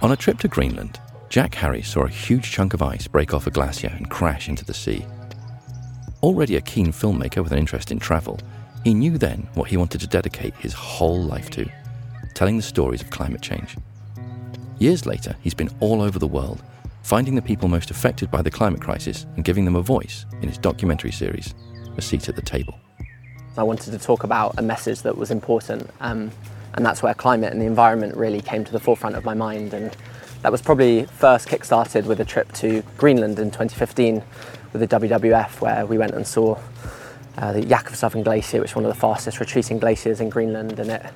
On a trip to Greenland, Jack Harries saw a huge chunk of ice break off a glacier and crash into the sea. Already a keen filmmaker with an interest in travel, he knew then what he wanted to dedicate his whole life to telling the stories of climate change. Years later, he's been all over the world, finding the people most affected by the climate crisis and giving them a voice in his documentary series, A Seat at the Table. I wanted to talk about a message that was important, um, and that's where climate and the environment really came to the forefront of my mind. And that was probably first kick-started with a trip to Greenland in 2015 with the WWF, where we went and saw uh, the Jakobshavn Glacier, which is one of the fastest retreating glaciers in Greenland, and it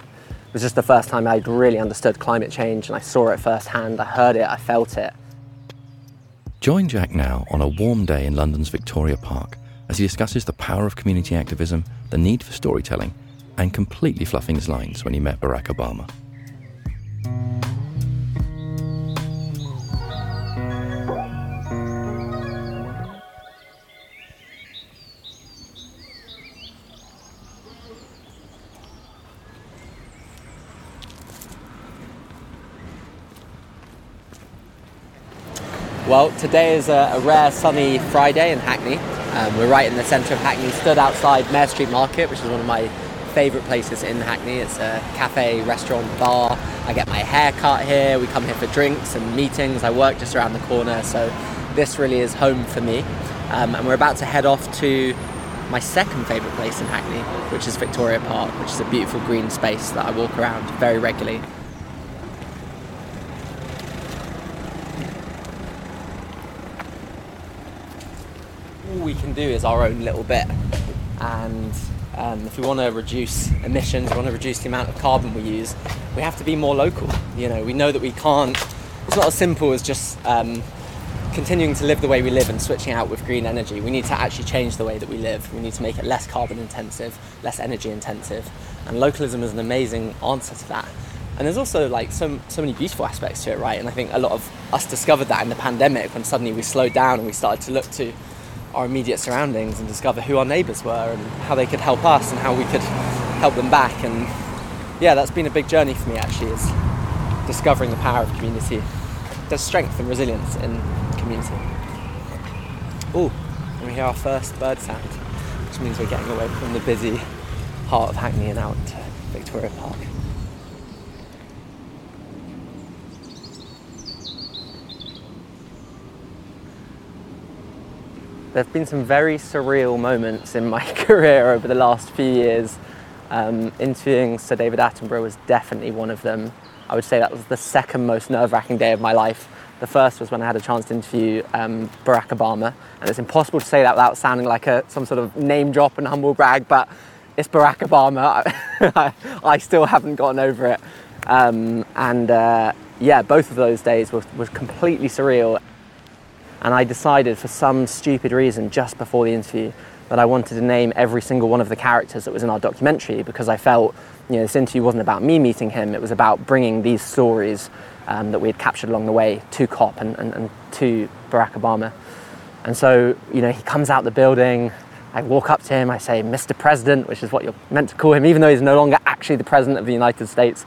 was just the first time I'd really understood climate change, and I saw it firsthand. I heard it, I felt it. Join Jack now on a warm day in London's Victoria Park as he discusses the power of community activism, the need for storytelling, and completely fluffing his lines when he met Barack Obama. Well, today is a, a rare sunny Friday in Hackney. Um, we're right in the centre of Hackney, stood outside Mare Street Market, which is one of my favourite places in Hackney. It's a cafe, restaurant, bar. I get my hair cut here. We come here for drinks and meetings. I work just around the corner, so this really is home for me. Um, and we're about to head off to my second favourite place in Hackney, which is Victoria Park, which is a beautiful green space that I walk around very regularly. All we can do is our own little bit. And um, if we want to reduce emissions, we want to reduce the amount of carbon we use, we have to be more local. You know, we know that we can't. It's not as simple as just um, continuing to live the way we live and switching out with green energy. We need to actually change the way that we live. We need to make it less carbon intensive, less energy intensive, and localism is an amazing answer to that. And there's also like so, so many beautiful aspects to it, right? And I think a lot of us discovered that in the pandemic when suddenly we slowed down and we started to look to our immediate surroundings and discover who our neighbours were and how they could help us and how we could help them back. And yeah, that's been a big journey for me actually, is discovering the power of community. There's strength and resilience in community. Oh, and we hear our first bird sound, which means we're getting away from the busy heart of Hackney and out to Victoria Park. There have been some very surreal moments in my career over the last few years. Um, interviewing Sir David Attenborough was definitely one of them. I would say that was the second most nerve wracking day of my life. The first was when I had a chance to interview um, Barack Obama, and it's impossible to say that without sounding like a, some sort of name drop and humble brag, but it's Barack Obama. I, I still haven't gotten over it. Um, and uh, yeah, both of those days were, were completely surreal. And I decided for some stupid reason just before the interview that I wanted to name every single one of the characters that was in our documentary because I felt you know, this interview wasn't about me meeting him, it was about bringing these stories um, that we had captured along the way to COP and, and, and to Barack Obama. And so, you know, he comes out the building, I walk up to him, I say, Mr. President, which is what you're meant to call him, even though he's no longer actually the President of the United States.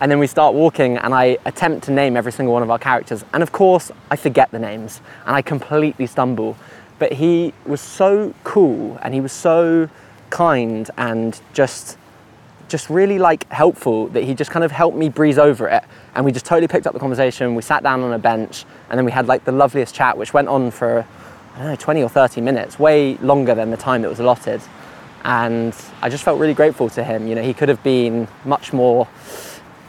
And then we start walking, and I attempt to name every single one of our characters. And of course, I forget the names, and I completely stumble. But he was so cool, and he was so kind, and just, just really like helpful that he just kind of helped me breeze over it. And we just totally picked up the conversation. We sat down on a bench, and then we had like the loveliest chat, which went on for I don't know, 20 or 30 minutes, way longer than the time that was allotted. And I just felt really grateful to him. You know, he could have been much more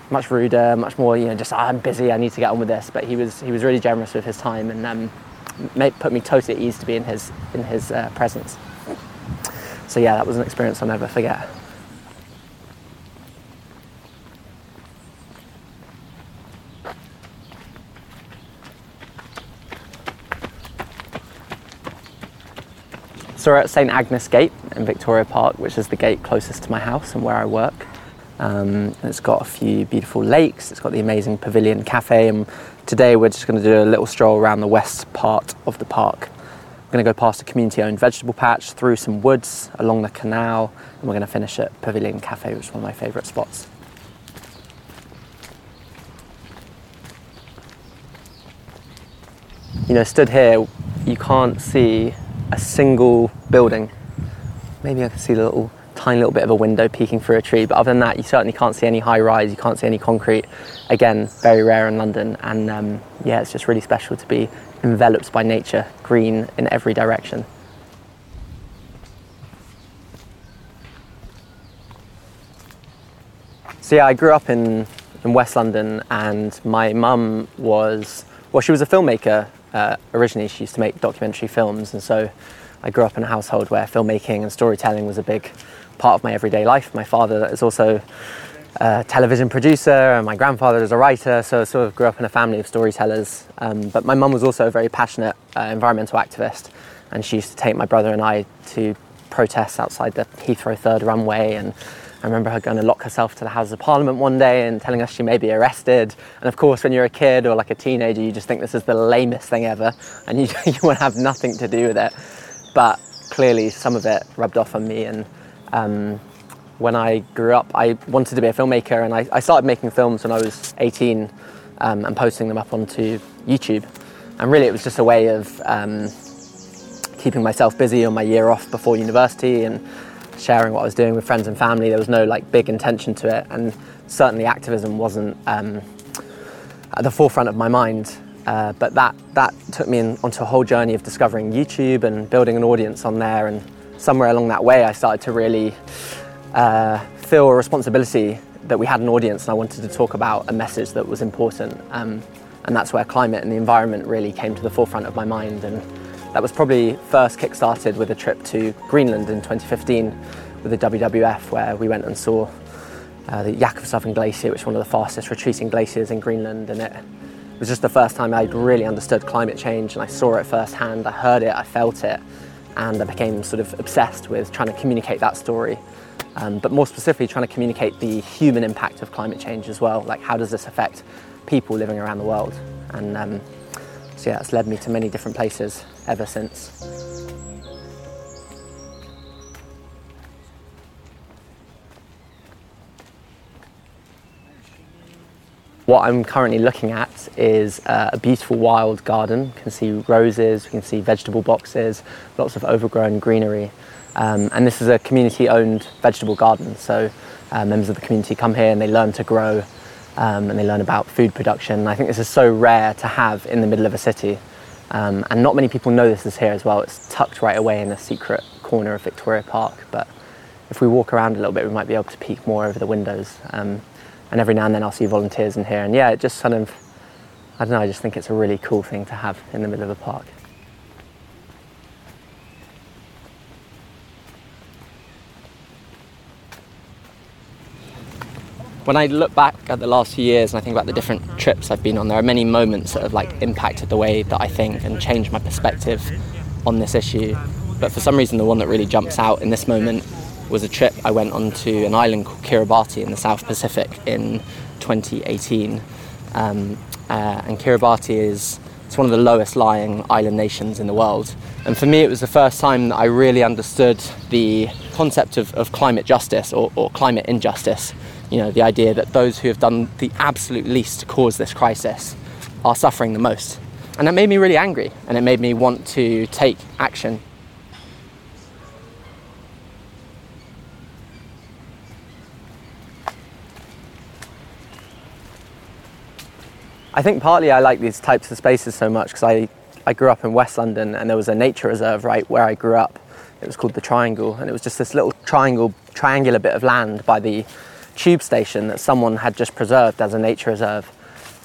much ruder, much more, you know, just oh, I'm busy, I need to get on with this. But he was he was really generous with his time and um, made, put me totally at ease to be in his in his uh, presence. So yeah, that was an experience I'll never forget. So we're at St Agnes Gate in Victoria Park, which is the gate closest to my house and where I work. Um, it's got a few beautiful lakes, it's got the amazing Pavilion Cafe, and today we're just going to do a little stroll around the west part of the park. We're going to go past a community owned vegetable patch, through some woods, along the canal, and we're going to finish at Pavilion Cafe, which is one of my favourite spots. You know, stood here, you can't see a single building. Maybe I can see a little tiny little bit of a window peeking through a tree, but other than that, you certainly can't see any high rise, you can't see any concrete. Again, very rare in London, and um, yeah, it's just really special to be enveloped by nature, green in every direction. So yeah, I grew up in, in West London, and my mum was well, she was a filmmaker uh, originally. She used to make documentary films, and so I grew up in a household where filmmaking and storytelling was a big part of my everyday life. My father is also a television producer, and my grandfather is a writer, so I sort of grew up in a family of storytellers. Um, but my mum was also a very passionate uh, environmental activist, and she used to take my brother and I to protests outside the Heathrow third runway and I remember her going to lock herself to the Houses of Parliament one day and telling us she may be arrested. And of course, when you're a kid or like a teenager, you just think this is the lamest thing ever and you, you want to have nothing to do with it. But clearly, some of it rubbed off on me. And um, when I grew up, I wanted to be a filmmaker and I, I started making films when I was 18 um, and posting them up onto YouTube. And really, it was just a way of um, keeping myself busy on my year off before university and sharing what I was doing with friends and family. There was no like big intention to it, and certainly activism wasn't um, at the forefront of my mind. Uh, but that that took me in, onto a whole journey of discovering YouTube and building an audience on there. And somewhere along that way, I started to really uh, feel a responsibility that we had an audience, and I wanted to talk about a message that was important. Um, and that's where climate and the environment really came to the forefront of my mind. And that was probably first kick-started with a trip to Greenland in 2015 with the WWF where we went and saw uh, the Jakobshavn Glacier, which is one of the fastest retreating glaciers in Greenland. And it was just the first time I'd really understood climate change and I saw it firsthand, I heard it, I felt it, and I became sort of obsessed with trying to communicate that story. Um, but more specifically, trying to communicate the human impact of climate change as well. Like, how does this affect people living around the world? And um, so, yeah, it's led me to many different places ever since. What I'm currently looking at is uh, a beautiful wild garden. You can see roses, we can see vegetable boxes, lots of overgrown greenery. Um, and this is a community owned vegetable garden. So uh, members of the community come here and they learn to grow um, and they learn about food production. I think this is so rare to have in the middle of a city. Um, and not many people know this is here as well. It's tucked right away in a secret corner of Victoria Park. But if we walk around a little bit, we might be able to peek more over the windows. Um, and every now and then I'll see volunteers in here. And yeah, it just kind of, I don't know, I just think it's a really cool thing to have in the middle of a park. when I look back at the last few years and I think about the different trips I've been on, there are many moments that have like impacted the way that I think and changed my perspective on this issue. But for some reason, the one that really jumps out in this moment was a trip I went on to an island called Kiribati in the South Pacific in 2018. Um, uh, and Kiribati is it's one of the lowest lying island nations in the world. And for me, it was the first time that I really understood the concept of, of climate justice or, or climate injustice you know, the idea that those who have done the absolute least to cause this crisis are suffering the most. And that made me really angry and it made me want to take action. I think partly I like these types of spaces so much because I, I grew up in West London and there was a nature reserve right where I grew up. It was called the Triangle and it was just this little triangle, triangular bit of land by the tube station that someone had just preserved as a nature reserve.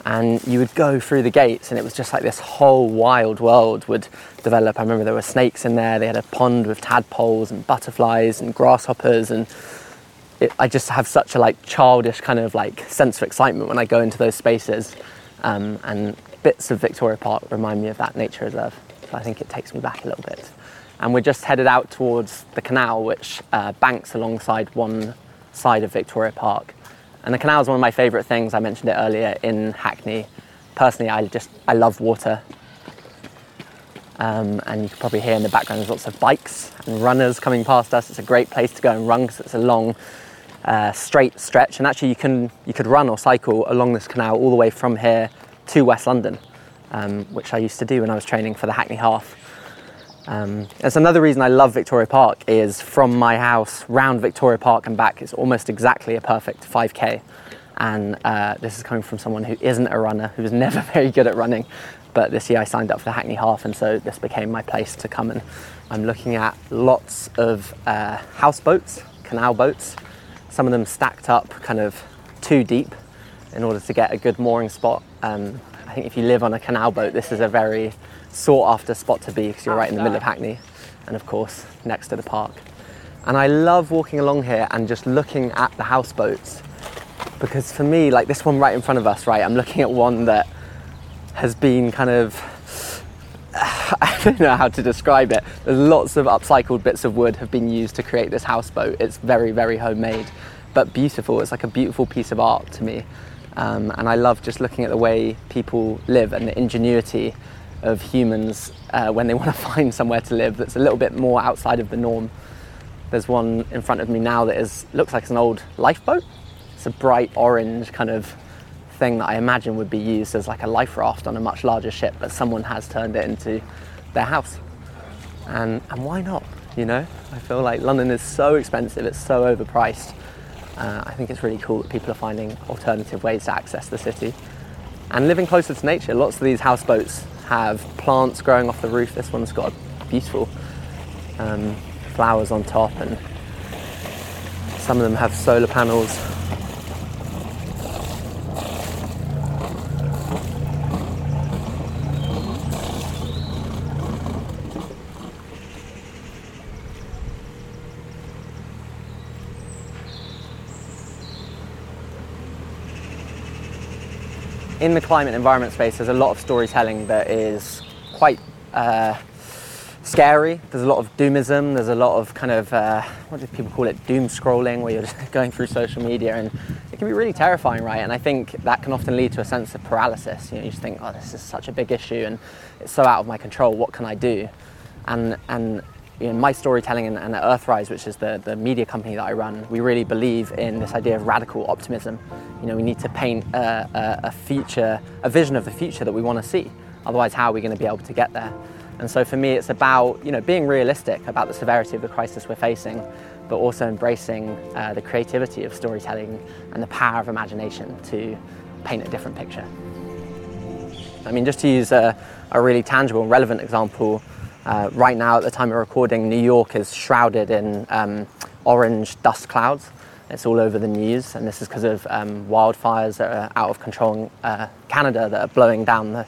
And you would go through the gates, and it was just like this whole wild world would develop. I remember there were snakes in there, they had a pond with tadpoles and butterflies and grasshoppers. And it, I just have such a like childish kind of like sense of excitement when I go into those spaces. Um, and bits of Victoria Park remind me of that nature reserve. So I think it takes me back a little bit. And we're just headed out towards the canal, which uh, banks alongside one side of Victoria Park. And the canal is one of my favourite things. I mentioned it earlier in Hackney. Personally, I just I love water. Um, and you can probably hear in the background there's lots of bikes and runners coming past us. It's a great place to go and run because it's a long, uh, straight stretch. And actually, you can you could run or cycle along this canal all the way from here to West London, um, which I used to do when I was training for the Hackney Half. Um, that's another reason I love Victoria Park is from my house round Victoria Park and back. It's almost exactly a perfect 5k, and uh, this is coming from someone who isn't a runner, who's never very good at running. But this year I signed up for the Hackney Half, and so this became my place to come. And I'm looking at lots of uh, houseboats, canal boats, some of them stacked up kind of too deep in order to get a good mooring spot. Um, I think if you live on a canal boat, this is a very sought after spot to be because you're right in the middle of Hackney and of course next to the park. And I love walking along here and just looking at the houseboats because for me, like this one right in front of us, right, I'm looking at one that has been kind of I don't know how to describe it. There's lots of upcycled bits of wood have been used to create this houseboat. It's very, very homemade, but beautiful. It's like a beautiful piece of art to me. Um, and I love just looking at the way people live and the ingenuity of humans uh, when they want to find somewhere to live that's a little bit more outside of the norm. There's one in front of me now that is looks like an old lifeboat. It's a bright orange kind of thing that I imagine would be used as like a life raft on a much larger ship, but someone has turned it into their house. And and why not? You know, I feel like London is so expensive, it's so overpriced. Uh, I think it's really cool that people are finding alternative ways to access the city and living closer to nature. Lots of these houseboats have plants growing off the roof. This one's got beautiful um, flowers on top, and some of them have solar panels. In the climate environment space, there's a lot of storytelling that is quite uh, scary. There's a lot of doomism. There's a lot of kind of uh, what do people call it? Doom scrolling, where you're just going through social media, and it can be really terrifying, right? And I think that can often lead to a sense of paralysis. You know, you just think, oh, this is such a big issue, and it's so out of my control. What can I do? And and know, my storytelling and, and, at Earthrise, which is the, the media company that I run, we really believe in this idea of radical optimism. You know, we need to paint a, a, a future, a vision of the future that we want to see. Otherwise, how are we going to be able to get there? And so for me, it's about you know being realistic about the severity of the crisis we're facing, but also embracing uh, the creativity of storytelling and the power of imagination to paint a different picture. I mean, just to use a, a really tangible and relevant example, uh, right now, at the time of recording, New York is shrouded in um, orange dust clouds. It's all over the news, and this is because of um, wildfires that are out of control in uh, Canada that are blowing down the,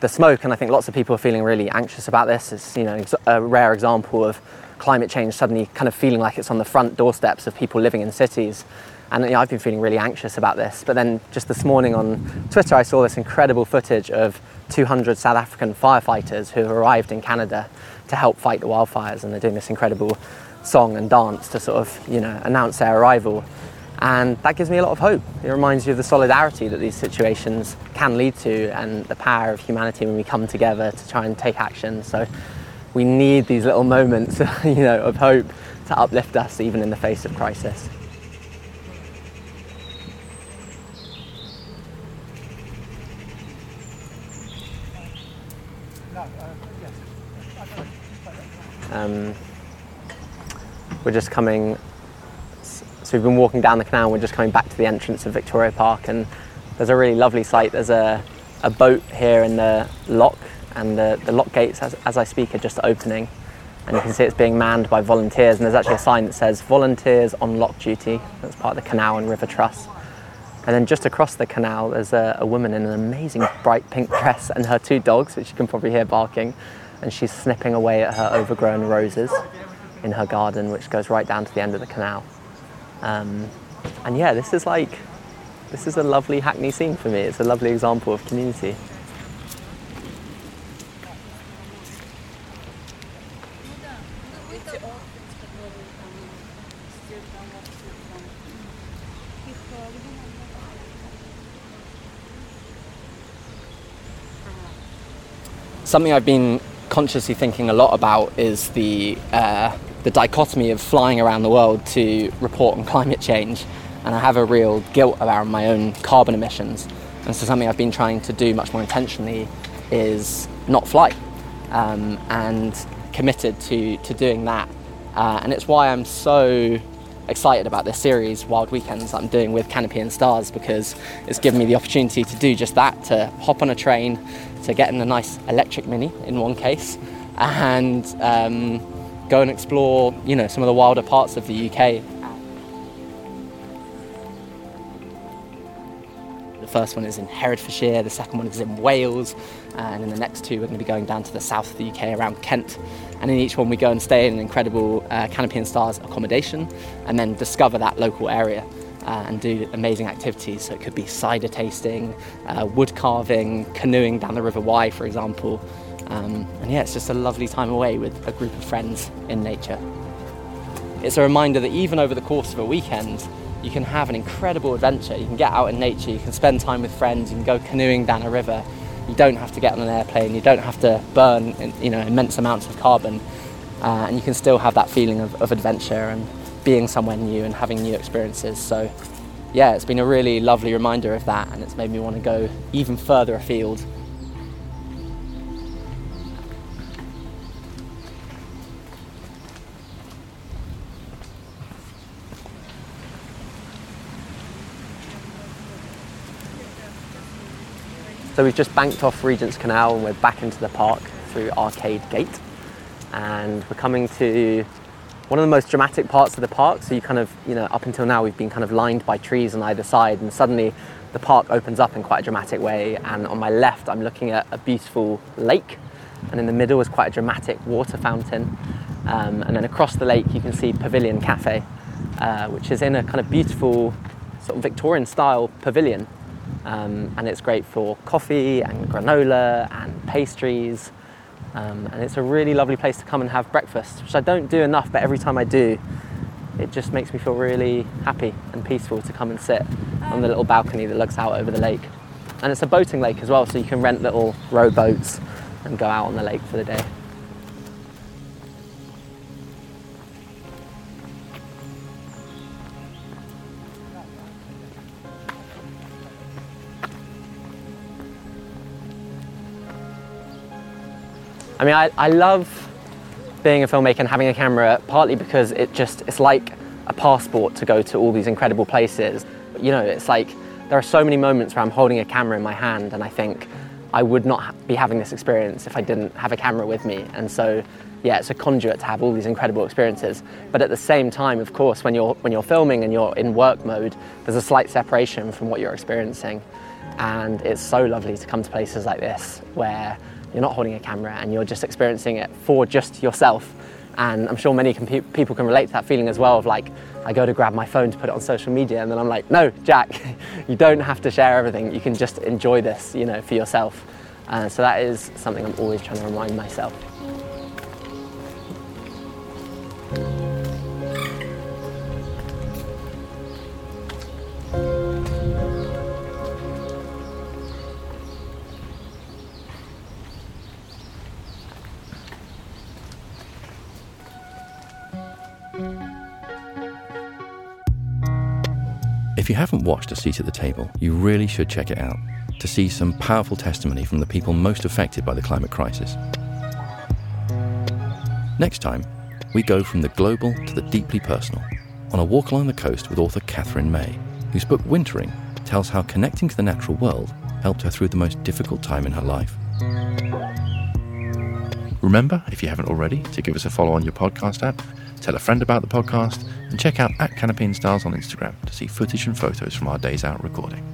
the smoke. And I think lots of people are feeling really anxious about this. It's you know a rare example of climate change suddenly kind of feeling like it's on the front doorsteps of people living in cities. And you know, I've been feeling really anxious about this. But then just this morning on Twitter, I saw this incredible footage of 200 South African firefighters who have arrived in Canada to help fight the wildfires, and they're doing this incredible song and dance to sort of, you know, announce their arrival. And that gives me a lot of hope. It reminds you of the solidarity that these situations can lead to and the power of humanity when we come together to try and take action. So we need these little moments, you know, of hope to uplift us even in the face of crisis. Um, we're just coming, so we've been walking down the canal, we're just coming back to the entrance of Victoria Park, and there's a really lovely sight. There's a, a boat here in the lock, and the, the lock gates, as, as I speak, are just opening. And you can see it's being manned by volunteers, and there's actually a sign that says Volunteers on Lock Duty. That's part of the Canal and River Trust. And then just across the canal, there's a, a, woman in an amazing bright pink dress and her two dogs, which you can probably hear barking and she's snipping away at her overgrown roses in her garden, which goes right down to the end of the canal. Um, and yeah, this is like, this is a lovely Hackney scene for me. It's a lovely example of community. Something I've been consciously thinking a lot about is the uh, the dichotomy of flying around the world to report on climate change, and I have a real guilt around my own carbon emissions. And so something I've been trying to do much more intentionally is not fly, um, and committed to to doing that. Uh, and it's why I'm so excited about this series, Wild Weekends, that I'm doing with Canopy and Stars, because it's given me the opportunity to do just that to hop on a train, to get in a nice electric mini in one case, and um, go and explore, you know, some of the wilder parts of the UK. The first one is in Herefordshire, the second one is in Wales, and in the next two we're going to be going down to the south of the UK around Kent. And in each one we go and stay in an incredible uh, Canopy and Stars accommodation, and then discover that local area. Uh, and do amazing activities. So it could be cider tasting, uh, wood carving, canoeing down the River Wye, for example. Um, and yeah, it's just a lovely time away with a group of friends in nature. It's a reminder that even over the course of a weekend, you can have an incredible adventure. You can get out in nature, you can spend time with friends, you can go canoeing down a river. You don't have to get on an airplane, you don't have to burn you know, immense amounts of carbon, uh, and you can still have that feeling of, of adventure and being somewhere new and having new experiences. So, yeah, it's been a really lovely reminder of that, and it's made me want to go even further afield. So we've just banked off Regent's Canal and we're back into the park through Arcade Gate. And we're coming to one of the most dramatic parts of the park. So you kind of, you know, up until now we've been kind of lined by trees on either side, and suddenly the park opens up in quite a dramatic way. And on my left, I'm looking at a beautiful lake, and in the middle is quite a dramatic water fountain. Um, and then across the lake, you can see Pavilion Cafe, uh, which is in a kind of beautiful, sort of Victorian style pavilion. Um, and it's great for coffee and granola and pastries. Um, and it's a really lovely place to come and have breakfast, which I don't do enough, but every time I do, it just makes me feel really happy and peaceful to come and sit on the little balcony that looks out over the lake. And it's a boating lake as well, so you can rent little rowboats and go out on the lake for the day. I mean, I, I love being a filmmaker and having a camera partly because it just it's like a passport to go to all these incredible places. You know, it's like there are so many moments where I'm holding a camera in my hand and I think I would not be having this experience if I didn't have a camera with me. And so, yeah, it's a conduit to have all these incredible experiences. But at the same time, of course, when you're when you're filming and you're in work mode, there's a slight separation from what you're experiencing. And it's so lovely to come to places like this where you're not holding a camera and you're just experiencing it for just yourself. And I'm sure many people can relate to that feeling as well of like, I go to grab my phone to put it on social media and then I'm like, no, Jack, you don't have to share everything. You can just enjoy this, you know, for yourself. Uh, so that is something I'm always trying to remind myself. If you haven't watched A Seat at the Table, you really should check it out to see some powerful testimony from the people most affected by the climate crisis. Next time, we go from the global to the deeply personal on a walk along the coast with author Katherine May, whose book Wintering tells how connecting to the natural world helped her through the most difficult time in her life. Remember, if you haven't already, to give us a follow on your podcast app Tell a friend about the podcast and check out at Canopy and Stars on Instagram to see footage and photos from our days out recording.